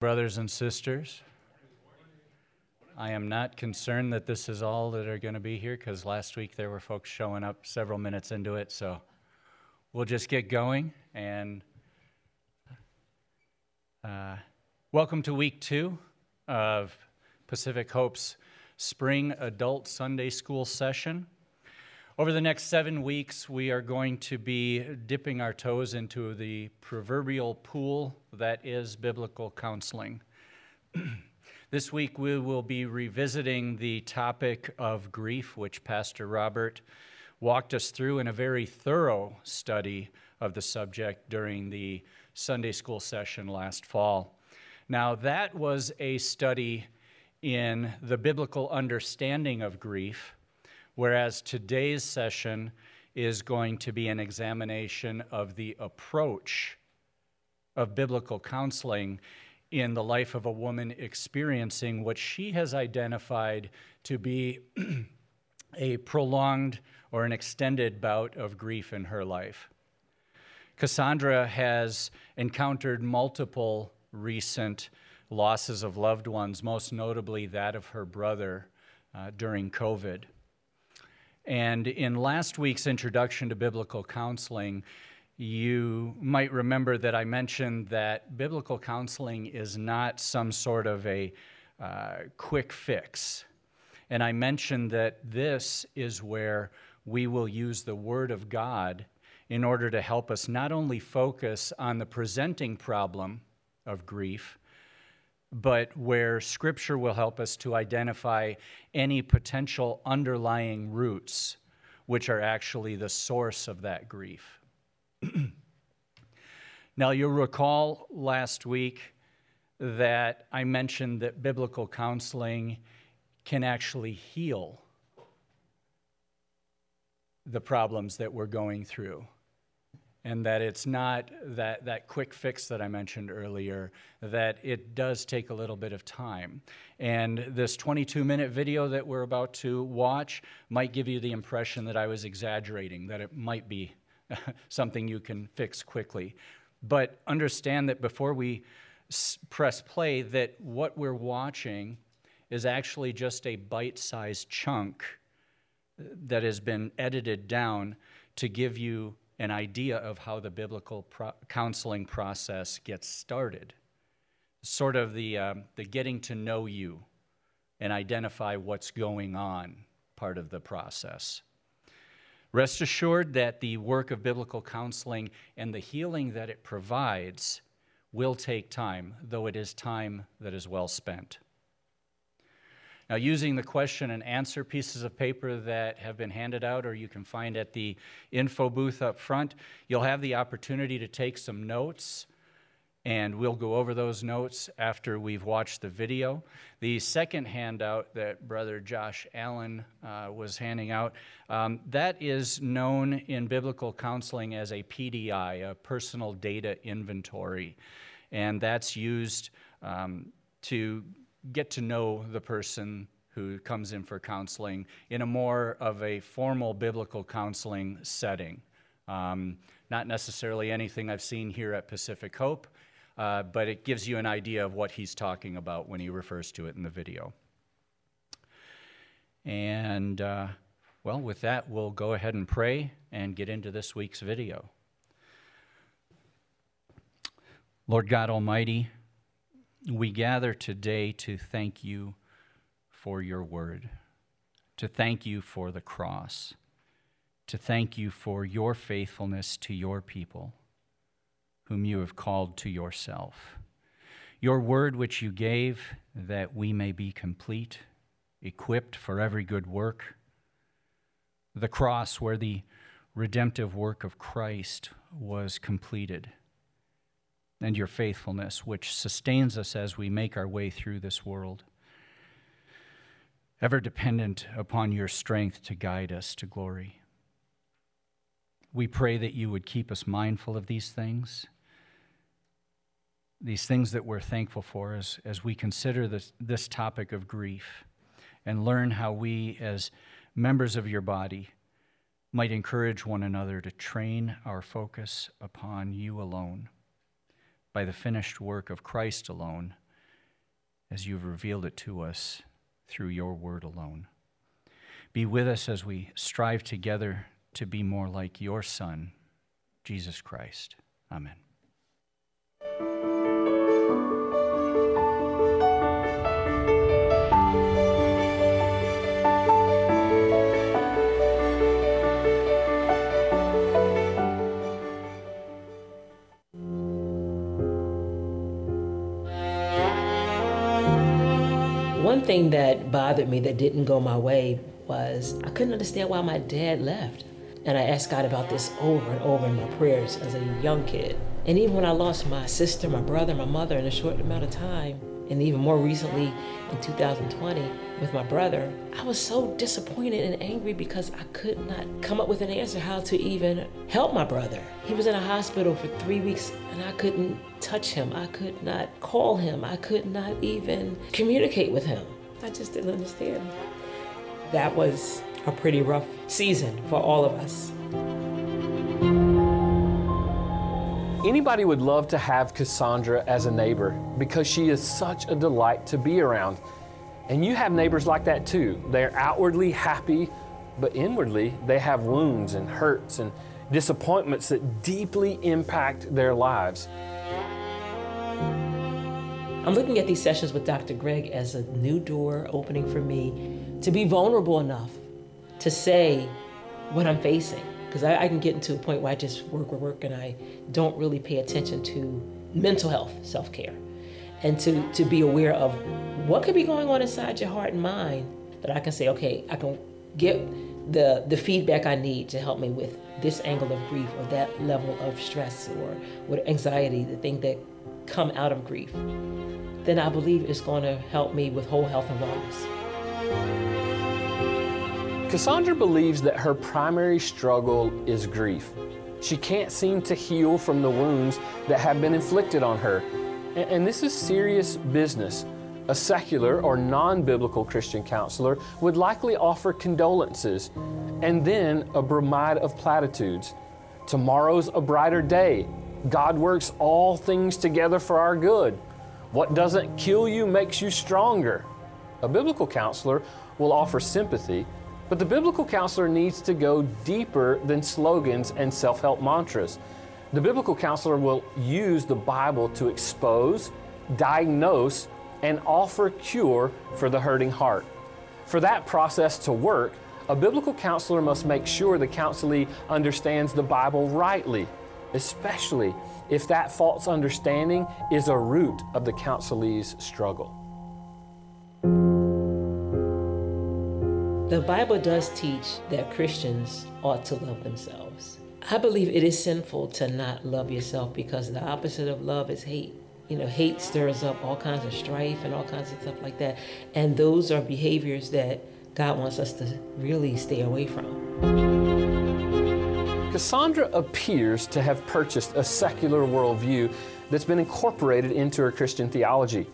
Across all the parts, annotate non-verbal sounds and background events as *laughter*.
Brothers and sisters, I am not concerned that this is all that are going to be here because last week there were folks showing up several minutes into it. So we'll just get going. And uh, welcome to week two of Pacific Hope's Spring Adult Sunday School session. Over the next seven weeks, we are going to be dipping our toes into the proverbial pool that is biblical counseling. *clears throat* this week, we will be revisiting the topic of grief, which Pastor Robert walked us through in a very thorough study of the subject during the Sunday school session last fall. Now, that was a study in the biblical understanding of grief whereas today's session is going to be an examination of the approach of biblical counseling in the life of a woman experiencing what she has identified to be *clears throat* a prolonged or an extended bout of grief in her life. Cassandra has encountered multiple recent losses of loved ones, most notably that of her brother uh, during COVID. And in last week's introduction to biblical counseling, you might remember that I mentioned that biblical counseling is not some sort of a uh, quick fix. And I mentioned that this is where we will use the Word of God in order to help us not only focus on the presenting problem of grief, but where Scripture will help us to identify any potential underlying roots which are actually the source of that grief. *clears throat* now, you'll recall last week that I mentioned that biblical counseling can actually heal the problems that we're going through and that it's not that, that quick fix that I mentioned earlier, that it does take a little bit of time. And this 22 minute video that we're about to watch might give you the impression that I was exaggerating, that it might be *laughs* something you can fix quickly. But understand that before we press play, that what we're watching is actually just a bite sized chunk uh, that has been edited down to give you an idea of how the biblical pro- counseling process gets started. Sort of the, um, the getting to know you and identify what's going on part of the process. Rest assured that the work of biblical counseling and the healing that it provides will take time, though it is time that is well spent. Now, using the question and answer pieces of paper that have been handed out or you can find at the info booth up front, you'll have the opportunity to take some notes, and we'll go over those notes after we've watched the video. The second handout that Brother Josh Allen uh, was handing out, um, that is known in biblical counseling as a PDI, a personal data inventory, and that's used um, to get to know the person who comes in for counseling in a more of a formal biblical counseling setting. Um, not necessarily anything I've seen here at Pacific Hope, uh, but it gives you an idea of what he's talking about when he refers to it in the video. And, uh, well, with that, we'll go ahead and pray and get into this week's video. Lord God Almighty, we gather today to thank you for your word, to thank you for the cross, to thank you for your faithfulness to your people, whom you have called to yourself. Your word, which you gave, that we may be complete, equipped for every good work. The cross, where the redemptive work of Christ was completed and your faithfulness, which sustains us as we make our way through this world. Ever dependent upon your strength to guide us to glory. We pray that you would keep us mindful of these things, these things that we're thankful for as, as we consider this, this topic of grief and learn how we, as members of your body, might encourage one another to train our focus upon you alone by the finished work of Christ alone as you've revealed it to us through your word alone. Be with us as we strive together to be more like your Son, Jesus Christ. Amen. Thing that bothered me that didn't go my way was I couldn't understand why my dad left. And I asked God about this over and over in my prayers as a young kid. And even when I lost my sister, my brother, my mother in a short amount of time, and even more recently in 2020 with my brother, I was so disappointed and angry because I could not come up with an answer how to even help my brother. He was in a hospital for three weeks and I couldn't touch him. I could not call him. I could not even communicate with him. I just didn't understand. That was a pretty rough season for all of us. Anybody would love to have Cassandra as a neighbor because she is such a delight to be around. And you have neighbors like that too. They're outwardly happy, but inwardly they have wounds and hurts and disappointments that deeply impact their lives. I'm looking at these sessions with Dr. Greg as a new door opening for me to be vulnerable enough to say what I'm facing because I, I, can get into a point where I just work, work, work, and I don't really pay attention to mental health, self care, and to to be aware of what could be going on inside your heart and mind that I can say, okay, I can get the the feedback I need to help me with this angle of grief or that level of stress or what anxiety, the thing that come out of grief. Then I believe it's going to help me with whole health and wellness. Cassandra believes that her primary struggle is grief. She can't seem to heal from the wounds that have been inflicted on her. And, this is serious business. A secular or non biblical Christian counselor would likely offer condolences and then a bromide of platitudes. Tomorrow's a brighter day. God works all things together for our good. What doesn't kill you makes you stronger. A biblical counselor will offer sympathy but the biblical counselor needs to go deeper than slogans and self help mantras. The biblical counselor will use the Bible to expose, diagnose, and offer cure for the hurting heart. For that process to work, a biblical counselor must make sure the counselee understands the Bible rightly, especially if that false understanding is a root of the counselee's struggle. The Bible does teach that Christians ought to love themselves. I believe it is sinful to not love yourself because the opposite of love is hate. You know, hate stirs up all kinds of strife and all kinds of stuff like that. And those are behaviors that God wants us to really stay away from. Cassandra appears to have purchased a secular worldview that's been incorporated into her Christian theology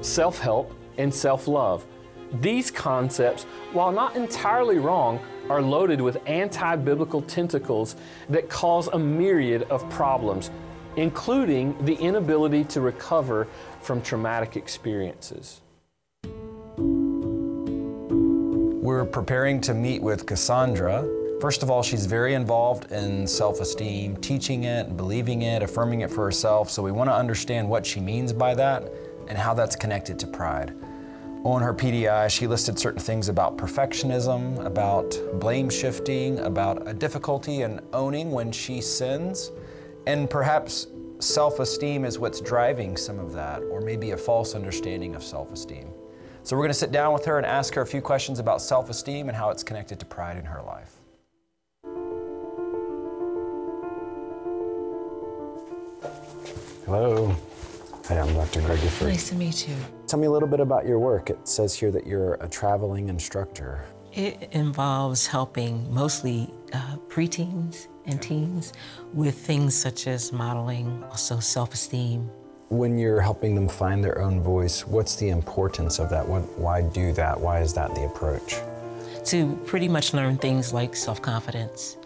self help and self love. These concepts, while not entirely wrong, are loaded with anti biblical tentacles that cause a myriad of problems, including the inability to recover from traumatic experiences. We're preparing to meet with Cassandra. First of all, she's very involved in self esteem, teaching it, believing it, affirming it for herself. So we want to understand what she means by that and how that's connected to pride. On her PDI, she listed certain things about perfectionism, about blame shifting, about a difficulty in owning when she sins, and perhaps self esteem is what's driving some of that, or maybe a false understanding of self esteem. So, we're going to sit down with her and ask her a few questions about self esteem and how it's connected to pride in her life. Hello. Hi, I'm Dr. Greg Gifford. Nice to meet you. Tell me a little bit about your work. It says here that you're a traveling instructor. It involves helping mostly uh, preteens and teens with things such as modeling, also self esteem. When you're helping them find their own voice, what's the importance of that? What, why do that? Why is that the approach? To pretty much learn things like self confidence,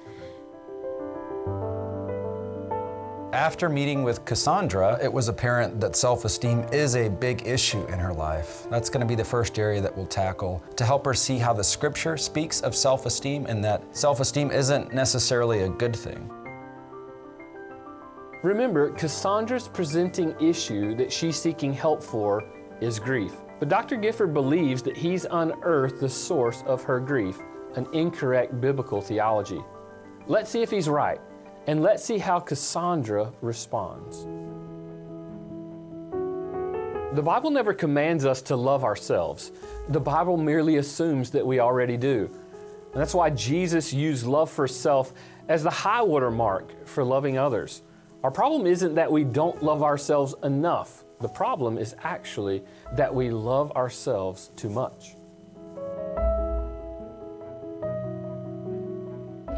After meeting with Cassandra, it was apparent that self esteem is a big issue in her life. That's going to be the first area that we'll tackle to help her see how the scripture speaks of self esteem and that self esteem isn't necessarily a good thing. Remember, Cassandra's presenting issue that she's seeking help for is grief. But Dr. Gifford believes that he's unearthed the source of her grief, an incorrect biblical theology. Let's see if he's right. And let's see how Cassandra responds. The Bible never commands us to love ourselves. The Bible merely assumes that we already do. And that's why Jesus used love for self as the high water mark for loving others. Our problem isn't that we don't love ourselves enough. The problem is actually that we love ourselves too much.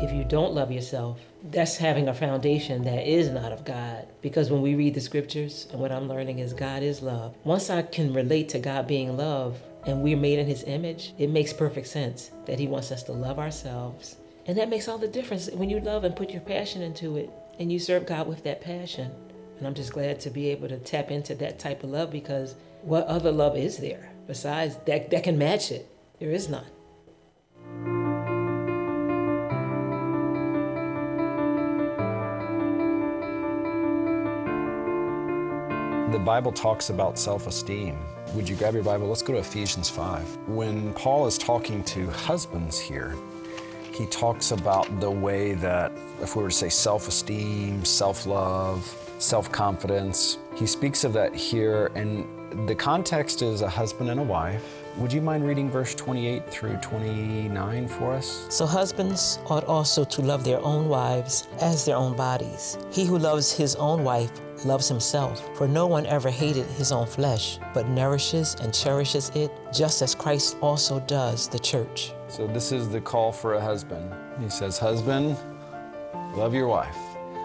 If you don't love yourself, that's having a foundation that is not of God. Because when we read the scriptures, and what I'm learning is God is love. Once I can relate to God being love and we're made in His image, it makes perfect sense that He wants us to love ourselves. And that makes all the difference when you love and put your passion into it and you serve God with that passion. And I'm just glad to be able to tap into that type of love because what other love is there besides that, that can match it? There is none. The Bible talks about self esteem. Would you grab your Bible? Let's go to Ephesians 5. When Paul is talking to husbands here, he talks about the way that, if we were to say self esteem, self love, self confidence, he speaks of that here. And the context is a husband and a wife. Would you mind reading verse 28 through 29 for us? So husbands ought also to love their own wives as their own bodies. He who loves his own wife loves himself. For no one ever hated his own flesh, but nourishes and cherishes it, just as Christ also does the church. So, this is the call for a husband. He says, Husband, love your wife.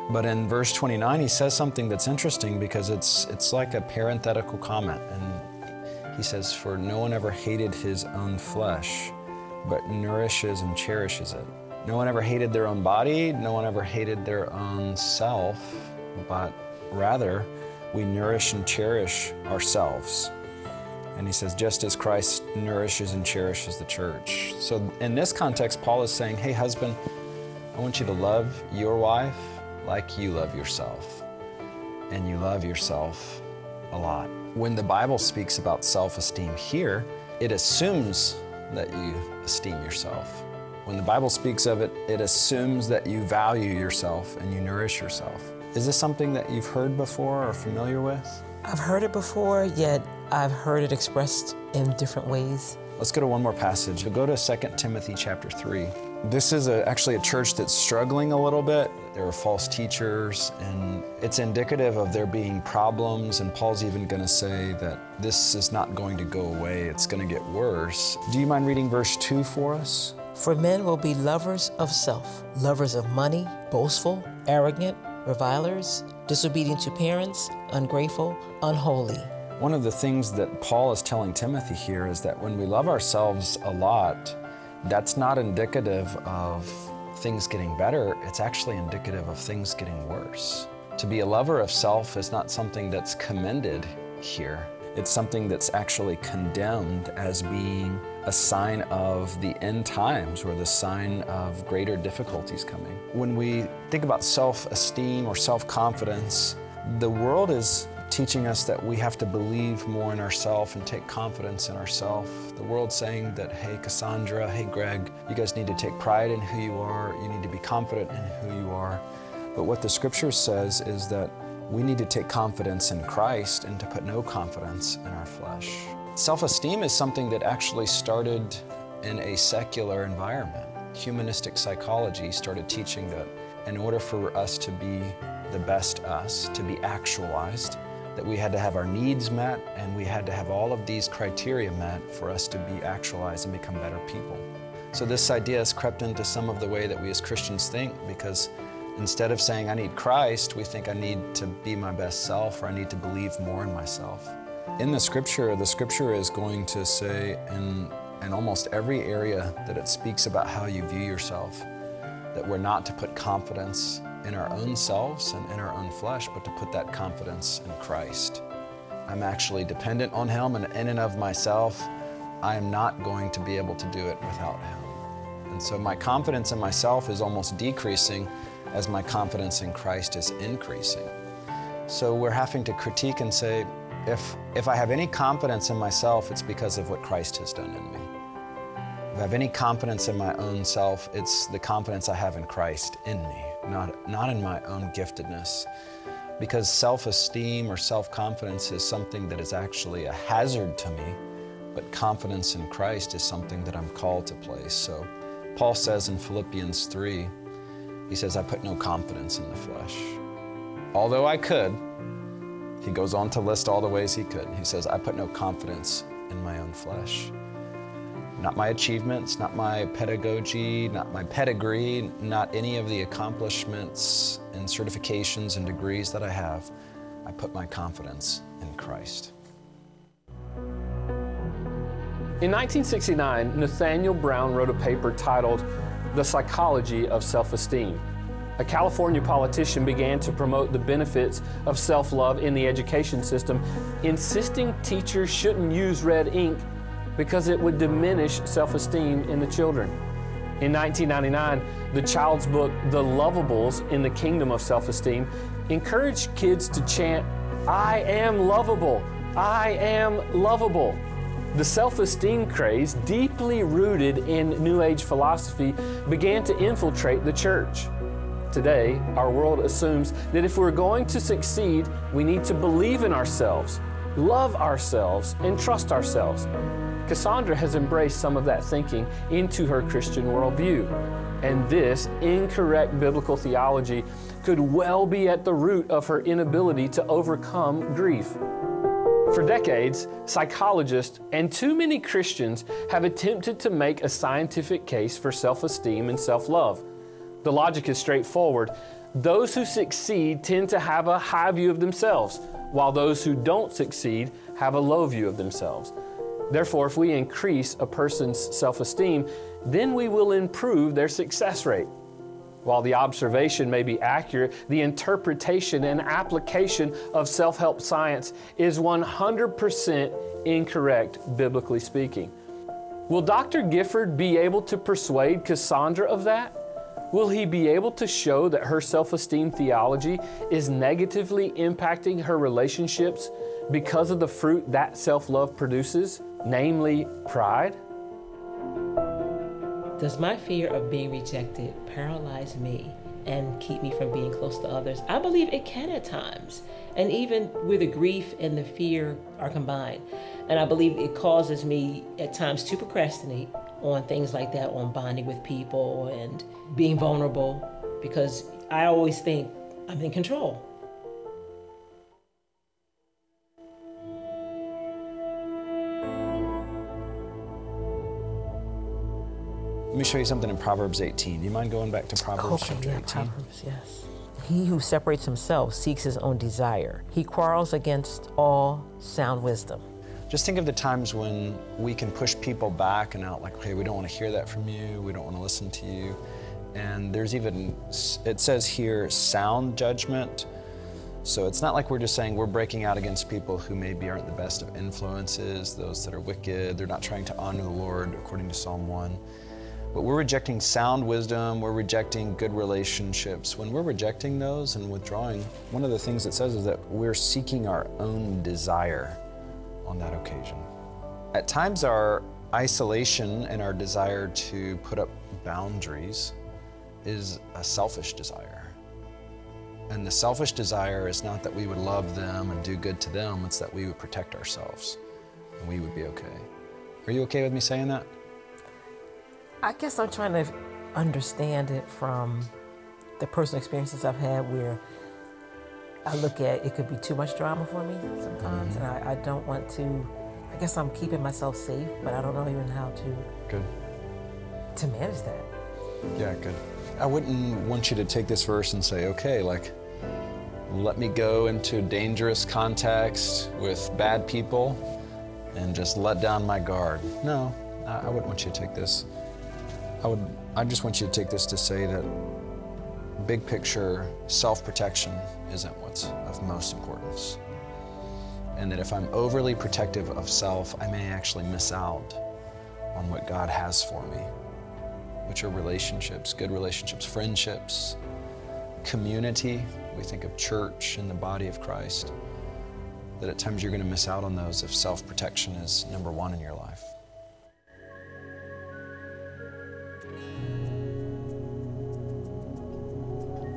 But in verse 29, he says something that's interesting because it's, it's like a parenthetical comment. And he says, For no one ever hated his own flesh, but nourishes and cherishes it. No one ever hated their own body, no one ever hated their own self, but Rather, we nourish and cherish ourselves. And he says, just as Christ nourishes and cherishes the church. So, in this context, Paul is saying, hey, husband, I want you to love your wife like you love yourself. And you love yourself a lot. When the Bible speaks about self esteem here, it assumes that you esteem yourself. When the Bible speaks of it, it assumes that you value yourself and you nourish yourself. Is this something that you've heard before or familiar with? I've heard it before, yet I've heard it expressed in different ways. Let's go to one more passage. We'll go to 2 Timothy chapter 3. This is a, actually a church that's struggling a little bit. There are false teachers, and it's indicative of there being problems. And Paul's even going to say that this is not going to go away, it's going to get worse. Do you mind reading verse 2 for us? For men will be lovers of self, lovers of money, boastful, arrogant revilers, disobedient to parents, ungrateful, unholy. One of the things that Paul is telling Timothy here is that when we love ourselves a lot, that's not indicative of things getting better, it's actually indicative of things getting worse. To be a lover of self is not something that's commended here. It's something that's actually condemned as being a sign of the end times or the sign of greater difficulties coming. When we think about self esteem or self confidence, the world is teaching us that we have to believe more in ourselves and take confidence in ourselves. The world's saying that, hey, Cassandra, hey, Greg, you guys need to take pride in who you are, you need to be confident in who you are. But what the scripture says is that we need to take confidence in Christ and to put no confidence in our flesh. Self esteem is something that actually started in a secular environment. Humanistic psychology started teaching that in order for us to be the best us, to be actualized, that we had to have our needs met and we had to have all of these criteria met for us to be actualized and become better people. So, this idea has crept into some of the way that we as Christians think because Instead of saying, I need Christ, we think I need to be my best self or I need to believe more in myself. In the scripture, the scripture is going to say in, in almost every area that it speaks about how you view yourself, that we're not to put confidence in our own selves and in our own flesh, but to put that confidence in Christ. I'm actually dependent on Him, and in and of myself, I am not going to be able to do it without Him. And so my confidence in myself is almost decreasing as my confidence in Christ is increasing. So we're having to critique and say, if, if I have any confidence in myself, it's because of what Christ has done in me. If I have any confidence in my own self, it's the confidence I have in Christ in me, not, not in my own giftedness. Because self esteem or self confidence is something that is actually a hazard to me, but confidence in Christ is something that I'm called to place. So Paul says in Philippians 3, he says, I put no confidence in the flesh. Although I could, he goes on to list all the ways he could. He says, I put no confidence in my own flesh not my achievements, not my pedagogy, not my pedigree, not any of the accomplishments and certifications and degrees that I have. I put my confidence in Christ. In 1969, Nathaniel Branden wrote a paper titled The Psychology of Self Esteem. A California politician began to promote the benefits of self love in the education system, insisting teachers shouldn't use red ink because it would diminish self esteem in the children. In 1999, the child's book, The Lovables in the Kingdom of Self Esteem, encouraged kids to chant, I am lovable, I am lovable. The self esteem craze, deeply rooted in New Age philosophy, began to infiltrate the church. Today, our world assumes that if we're going to succeed, we need to believe in ourselves, love ourselves, and trust ourselves. Cassandra has embraced some of that thinking into her Christian worldview. And this incorrect biblical theology could well be at the root of her inability to overcome grief. For decades, psychologists and too many Christians have attempted to make a scientific case for self esteem and self love. The logic is straightforward. Those who succeed tend to have a high view of themselves, while those who don't succeed have a low view of themselves. Therefore, if we increase a person's self esteem, then we will improve their success rate. While the observation may be accurate, the interpretation and application of self help science is 100% incorrect, biblically speaking. Will Dr. Gifford be able to persuade Cassandra of that? Will he be able to show that her self esteem theology is negatively impacting her relationships because of the fruit that self love produces? namely pride? Does my fear of being rejected paralyze me and keep me from being close to others? I believe it can at times. And even where the grief and the fear are combined. And I believe it causes me at times to procrastinate on things like that, on bonding with people and being vulnerable, because I always think I'm in control. Me show you something in Proverbs 18. Do you mind going back to Proverbs okay, chapter yeah, 18? Proverbs, yes. He who separates himself seeks his own desire. He quarrels against all sound wisdom. Just think of the times when we can push people back and out, like, hey, we don't want to hear that from you, we don't want to listen to you. And there's even, it says here, sound judgment. So it's not like we're just saying we're breaking out against people who maybe aren't the best of influences, those that are wicked, they're not trying to honor the Lord, according to Psalm 1. But we're rejecting sound wisdom, we're rejecting good relationships. When we're rejecting those and withdrawing, one of the things it says is that we're seeking our own desire on that occasion. At times, our isolation and our desire to put up boundaries is a selfish desire. And the selfish desire is not that we would love them and do good to them, it's that we would protect ourselves and we would be okay. Are you okay with me saying that? I guess I'm trying to understand it from the personal experiences I've had where I look at it could be too much drama for me sometimes, mm-hmm. and I, I, don't want to. I guess I'm keeping myself safe, but I don't know even how to. Good. To manage that. Yeah, good. I wouldn't want you to take this verse and say, okay, like, let me go into dangerous context with bad people and just let down my guard. No, I wouldn't want you to take this I would I just want you to take this to say that big picture self-protection isn't what's of most importance. And that if I'm overly protective of self, I may actually miss out on what God has for me, which are relationships, good relationships, friendships, community. We think of church and the body of Christ. That at times you're going to miss out on those if self protection is number one in your life.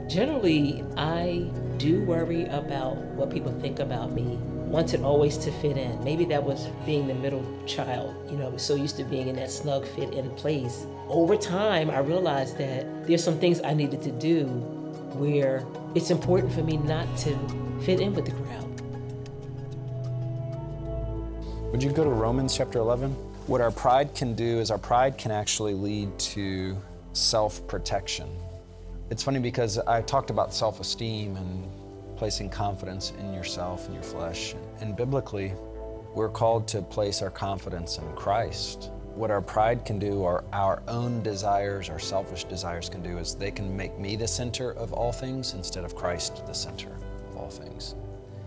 Generally, I do worry about what people think about me. Wanted always to fit in. Maybe that was being the middle child. You know, I was so used to being in that snug fit in place. Over time, I realized that there's some things I needed to do where it's important for me not to fit in with the crowd. Would you go to Romans chapter 11? What our pride can do is our pride can actually lead to self protection. It's funny because I talked about self esteem and placing confidence in yourself and your flesh. And biblically, we're called to place our confidence in Christ. What our pride can do, or our own desires, our selfish desires can do, is they can make me the center of all things instead of Christ the center of all things.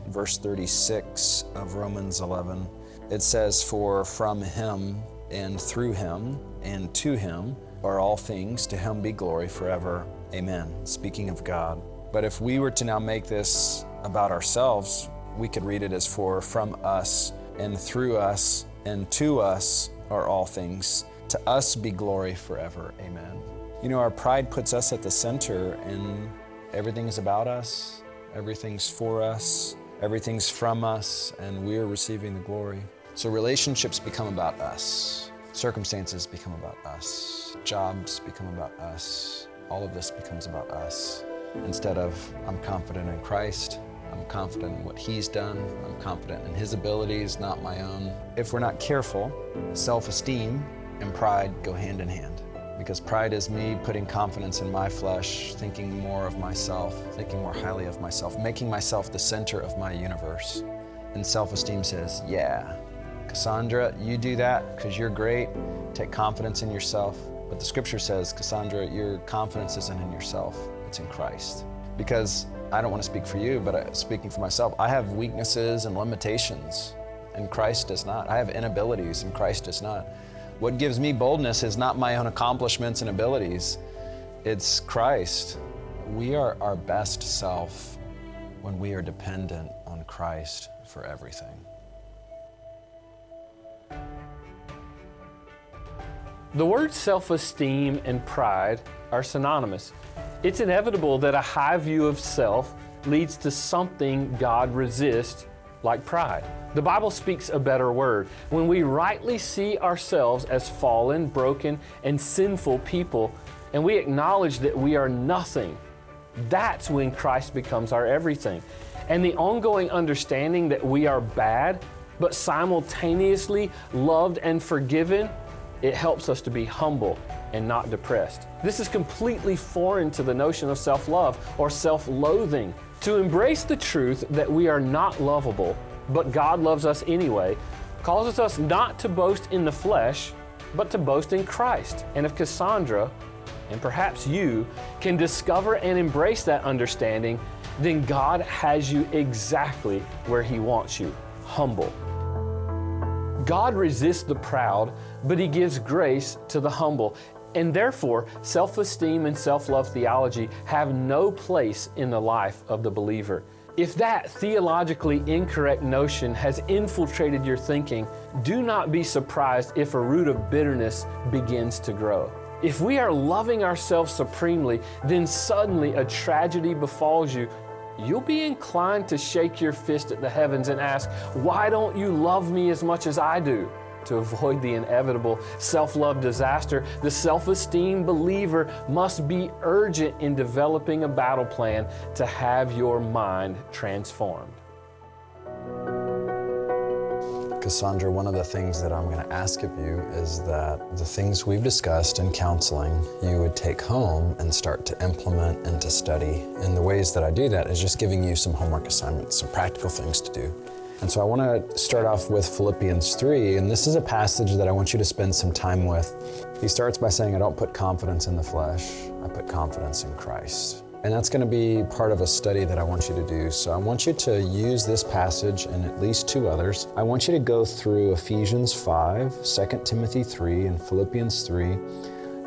Verse 36 of Romans 11, it says, For from him and through him and to him are all things, to him be glory forever. Amen. Speaking of God. But if we were to now make this about ourselves, we could read it as for from us and through us and to us are all things. To us be glory forever. Amen. You know, our pride puts us at the center and everything is about us, everything's for us, everything's from us, and we're receiving the glory. So relationships become about us, circumstances become about us, jobs become about us, all of this becomes about us. Instead of, I'm confident in Christ, I'm confident in what He's done, I'm confident in His abilities, not my own. If we're not careful, self esteem and pride go hand in hand. Because pride is me putting confidence in my flesh, thinking more of myself, thinking more highly of myself, making myself the center of my universe. And self esteem says, Yeah, Cassandra, you do that because you're great. Take confidence in yourself. But the scripture says, Cassandra, your confidence isn't in yourself, it's in Christ. Because I don't want to speak for you, but speaking for myself, I have weaknesses and limitations, and Christ does not. I have inabilities, and Christ does not. What gives me boldness is not my own accomplishments and abilities, it's Christ. We are our best self when we are dependent on Christ for everything. The words self esteem and pride are synonymous. It's inevitable that a high view of self leads to something God resists, like pride. The Bible speaks a better word. When we rightly see ourselves as fallen, broken, and sinful people, and we acknowledge that we are nothing, that's when Christ becomes our everything. And the ongoing understanding that we are bad, but simultaneously loved and forgiven it helps us to be humble and not depressed. This is completely foreign to the notion of self love or self loathing. To embrace the truth that we are not lovable, but God loves us anyway, causes us not to boast in the flesh, but to boast in Christ. And if Cassandra, and perhaps you, can discover and embrace that understanding, then God has you exactly where He wants you humble. God resists the proud, but He gives grace to the humble. And therefore, self esteem and self love theology have no place in the life of the believer. If that theologically incorrect notion has infiltrated your thinking, do not be surprised if a root of bitterness begins to grow. If we are loving ourselves supremely, then suddenly a tragedy befalls you you'll be inclined to shake your fist at the heavens and ask, Why don't you love me as much as I do? To avoid the inevitable self love disaster, the self esteem believer must be urgent in developing a battle plan to have your mind transformed. Cassandra, one of the things that I'm going to ask of you is that the things we've discussed in counseling, you would take home and start to implement and to study. And the ways that I do that is just giving you some homework assignments, some practical things to do. And so I want to start off with Philippians 3, and this is a passage that I want you to spend some time with. He starts by saying, I don't put confidence in the flesh, I put confidence in Christ. And that's going to be part of a study that I want you to do. So I want you to use this passage and at least two others. I want you to go through Ephesians 5, 2 Timothy 3, and Philippians 3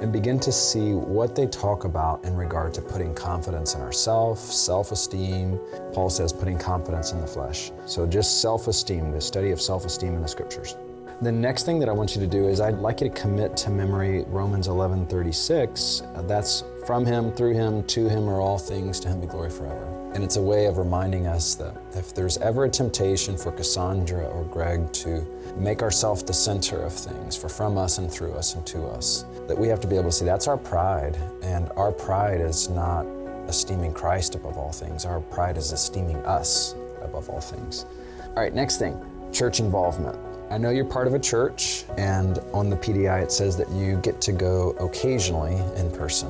and begin to see what they talk about in regard to putting confidence in ourselves, self-esteem. Paul says putting confidence in the flesh. So just self-esteem, the study of self-esteem in the scriptures. The next thing that I want you to do is I'd like you to commit to memory Romans 11:36. Uh, that's from him, through him, to him are all things, to him be glory forever. And it's a way of reminding us that if there's ever a temptation for Cassandra or Greg to make ourselves the center of things, for from us and through us and to us, that we have to be able to see that's our pride. And our pride is not esteeming Christ above all things, our pride is esteeming us above all things. All right, next thing church involvement. I know you're part of a church, and on the PDI it says that you get to go occasionally in person.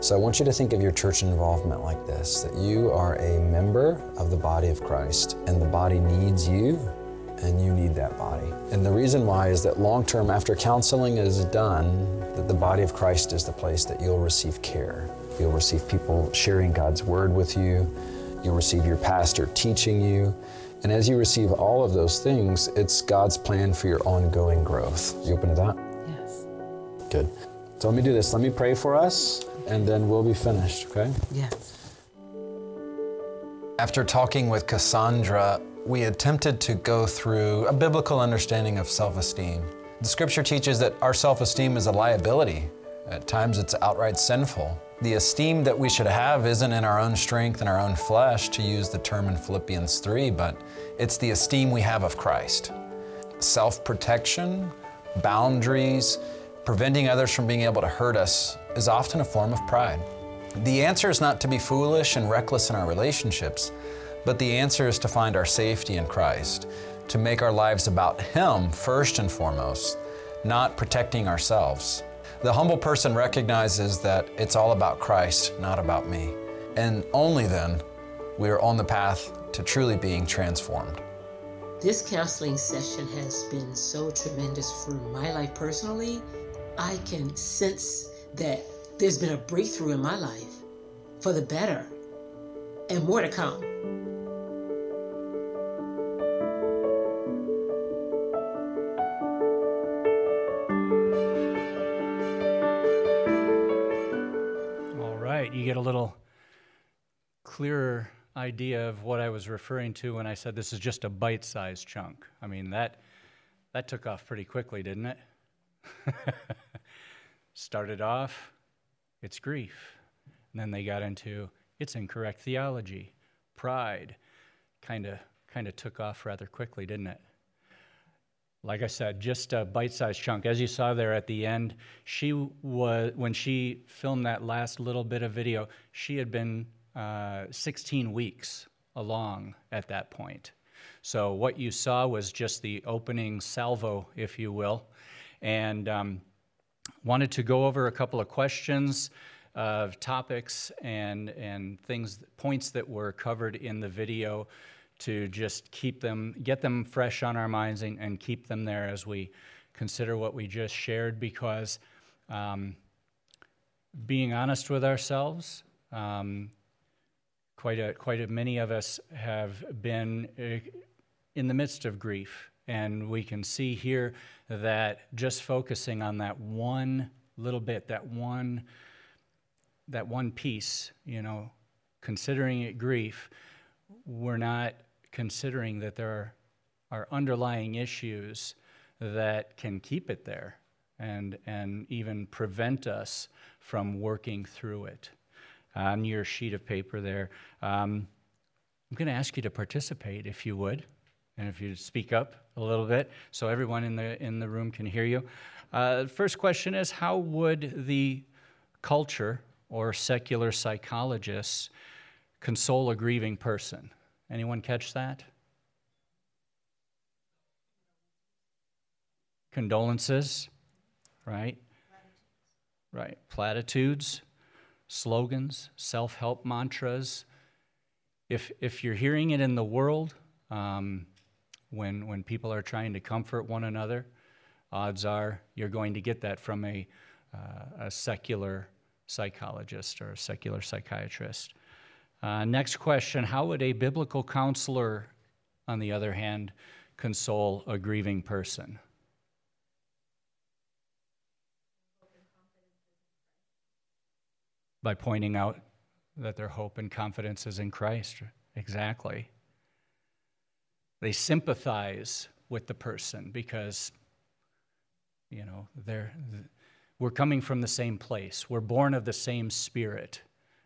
So I want you to think of your church involvement like this that you are a member of the body of Christ, and the body needs you, and you need that body. And the reason why is that long term, after counseling is done, that the body of Christ is the place that you'll receive care. You'll receive people sharing God's word with you, you'll receive your pastor teaching you. And as you receive all of those things, it's God's plan for your ongoing growth. You open to that? Yes. Good. So let me do this. Let me pray for us, and then we'll be finished, okay? Yes. After talking with Cassandra, we attempted to go through a biblical understanding of self esteem. The scripture teaches that our self esteem is a liability. At times it's outright sinful. The esteem that we should have isn't in our own strength and our own flesh, to use the term in Philippians 3, but it's the esteem we have of Christ. Self protection, boundaries, preventing others from being able to hurt us is often a form of pride. The answer is not to be foolish and reckless in our relationships, but the answer is to find our safety in Christ, to make our lives about Him first and foremost, not protecting ourselves. The humble person recognizes that it's all about Christ, not about me. And only then we are on the path to truly being transformed. This counseling session has been so tremendous for my life personally. I can sense that there's been a breakthrough in my life for the better and more to come. Idea of what I was referring to when I said this is just a bite-sized chunk. I mean, that that took off pretty quickly, didn't it? *laughs* Started off, it's grief. And then they got into it's incorrect theology, pride. Kind of kind of took off rather quickly, didn't it? like I said, just a bite-sized chunk. As you saw there at the end, she was when she filmed that last little bit of video, she had been uh, 16 weeks along at that point. So what you saw was just the opening salvo, if you will, and um, wanted to go over a couple of questions of topics and and things points that were covered in the video to just keep them, get them fresh on our minds and, and keep them there as we consider what we just shared because um, being honest with ourselves, um, quite, a, quite a many of us have been uh, in the midst of grief. And we can see here that just focusing on that one little bit, that one, that one piece, you know, considering it grief, we're not considering that there are, are underlying issues that can keep it there and, and even prevent us from working through it. On your sheet of paper there, um, I'm going to ask you to participate if you would, and if you speak up a little bit so everyone in the, in the room can hear you. Uh, first question is How would the culture or secular psychologists console a grieving person? Anyone catch that? Condolences, right? Right. Platitudes, slogans, self help mantras. If, if you're hearing it in the world, um, when, when people are trying to comfort one another, odds are you're going to get that from a, uh, a secular psychologist or a secular psychiatrist. Uh, next question How would a biblical counselor, on the other hand, console a grieving person? By pointing out that their hope and confidence is in Christ. Exactly. They sympathize with the person because, you know, they're, we're coming from the same place. We're born of the same spirit.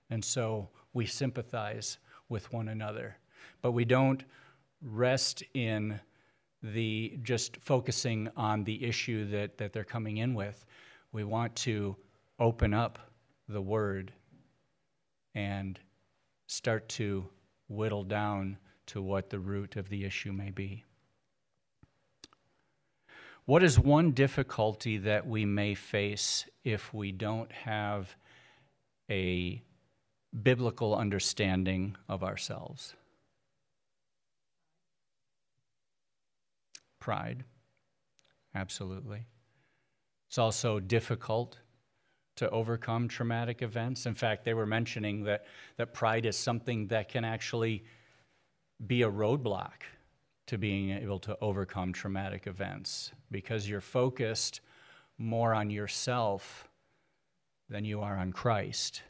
And so we sympathize with one another. But we don't rest in the just focusing on the issue that, that they're coming in with. We want to open up the word and start to whittle down to what the root of the issue may be. What is one difficulty that we may face if we don't have a biblical understanding of ourselves? Pride, absolutely. It's also difficult to overcome traumatic events. In fact, they were mentioning that, that pride is something that can actually be a roadblock to being able to overcome traumatic events because you're focused more on yourself than you are on Christ.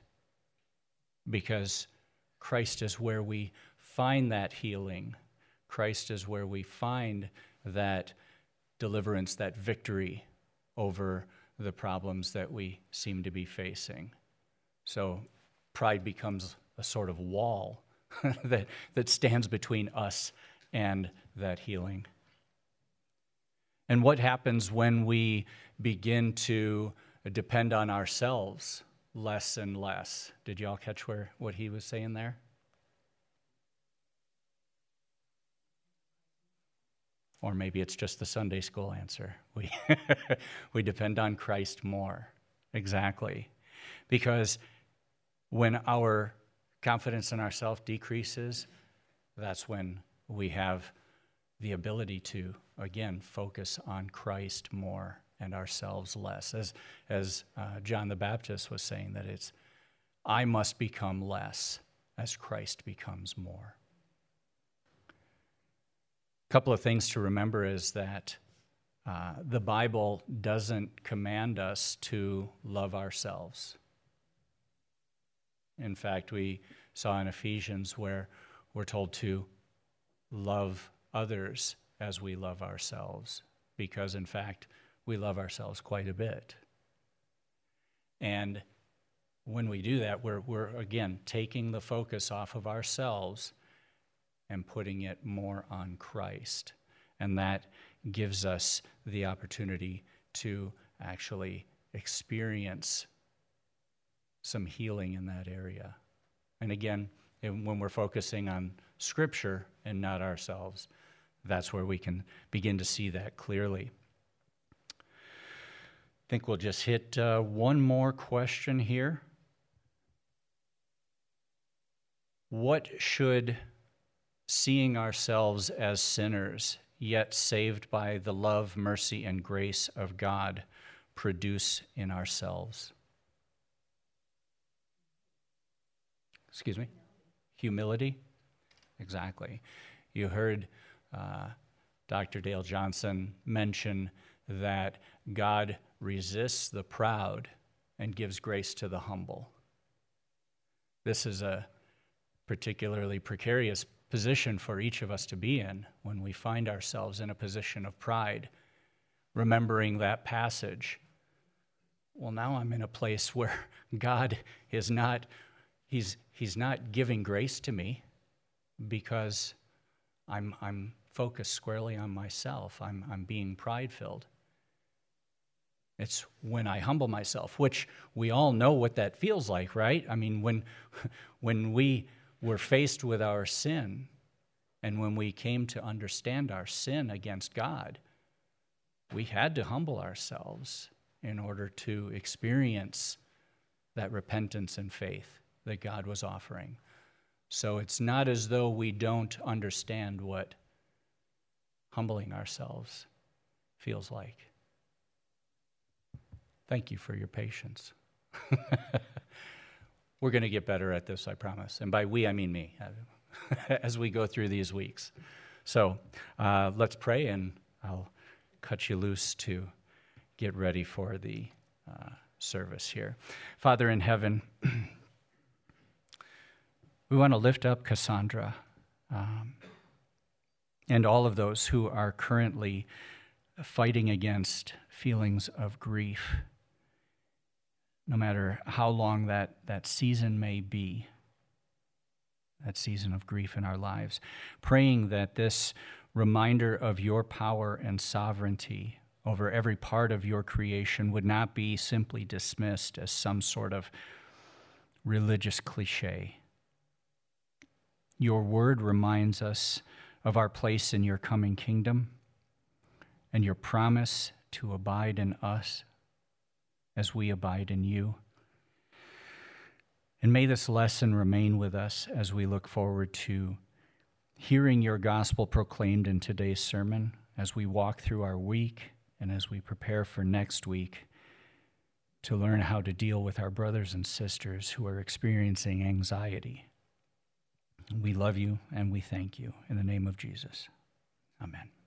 Because Christ is where we find that healing, Christ is where we find that deliverance, that victory over the problems that we seem to be facing. So pride becomes a sort of wall *laughs* that, that stands between us and that healing. And what happens when we begin to depend on ourselves less and less? Did y'all catch where, what he was saying there? Or maybe it's just the Sunday school answer. We, *laughs* we depend on Christ more. Exactly. Because when our confidence in ourselves decreases, that's when we have the ability to, again, focus on Christ more and ourselves less. As, as uh, John the Baptist was saying, that it's, I must become less as Christ becomes more couple of things to remember is that uh, the Bible doesn't command us to love ourselves. In fact, we saw in Ephesians where we're told to love others as we love ourselves, because in fact, we love ourselves quite a bit. And when we do that, we're, we're again taking the focus off of ourselves and putting it more on Christ. And that gives us the opportunity to actually experience some healing in that area. And again, when we're focusing on Scripture and not ourselves, that's where we can begin to see that clearly. I think we'll just hit uh, one more question here. What should seeing ourselves as sinners, yet saved by the love, mercy, and grace of God, produce in ourselves? Excuse me? Humility? Exactly. You heard uh, Dr. Dale Johnson mention that God resists the proud and gives grace to the humble. This is a particularly precarious position for each of us to be in when we find ourselves in a position of pride, remembering that passage. Well, now I'm in a place *laughs* where God is not, He's, he's not giving grace to me because I'm, I'm focused squarely on myself. I'm, I'm being pride filled. It's when I humble myself, which we all know what that feels like, right? I mean, when, *laughs* when we were faced with our sin, and when we came to understand our sin against God, we had to humble ourselves in order to experience that repentance and faith that God was offering. So it's not as though we don't understand what humbling ourselves feels like. Thank you for your patience. *laughs* We're going to get better at this, I promise. And by we, I mean me, *laughs* as we go through these weeks. So uh, let's pray, and I'll cut you loose to get ready for the uh, service here. Father in heaven, *clears throat* we want to lift up Cassandra um, and all of those who are currently fighting against feelings of grief, no matter how long that, that season may be, that season of grief in our lives. Praying that this reminder of your power and sovereignty over every part of your creation would not be simply dismissed as some sort of religious cliche. Your word reminds us of our place in your coming kingdom and your promise to abide in us as we abide in you. And may this lesson remain with us as we look forward to hearing your gospel proclaimed in today's sermon as we walk through our week and as we prepare for next week to learn how to deal with our brothers and sisters who are experiencing anxiety. We love you and we thank you. In the name of Jesus, amen.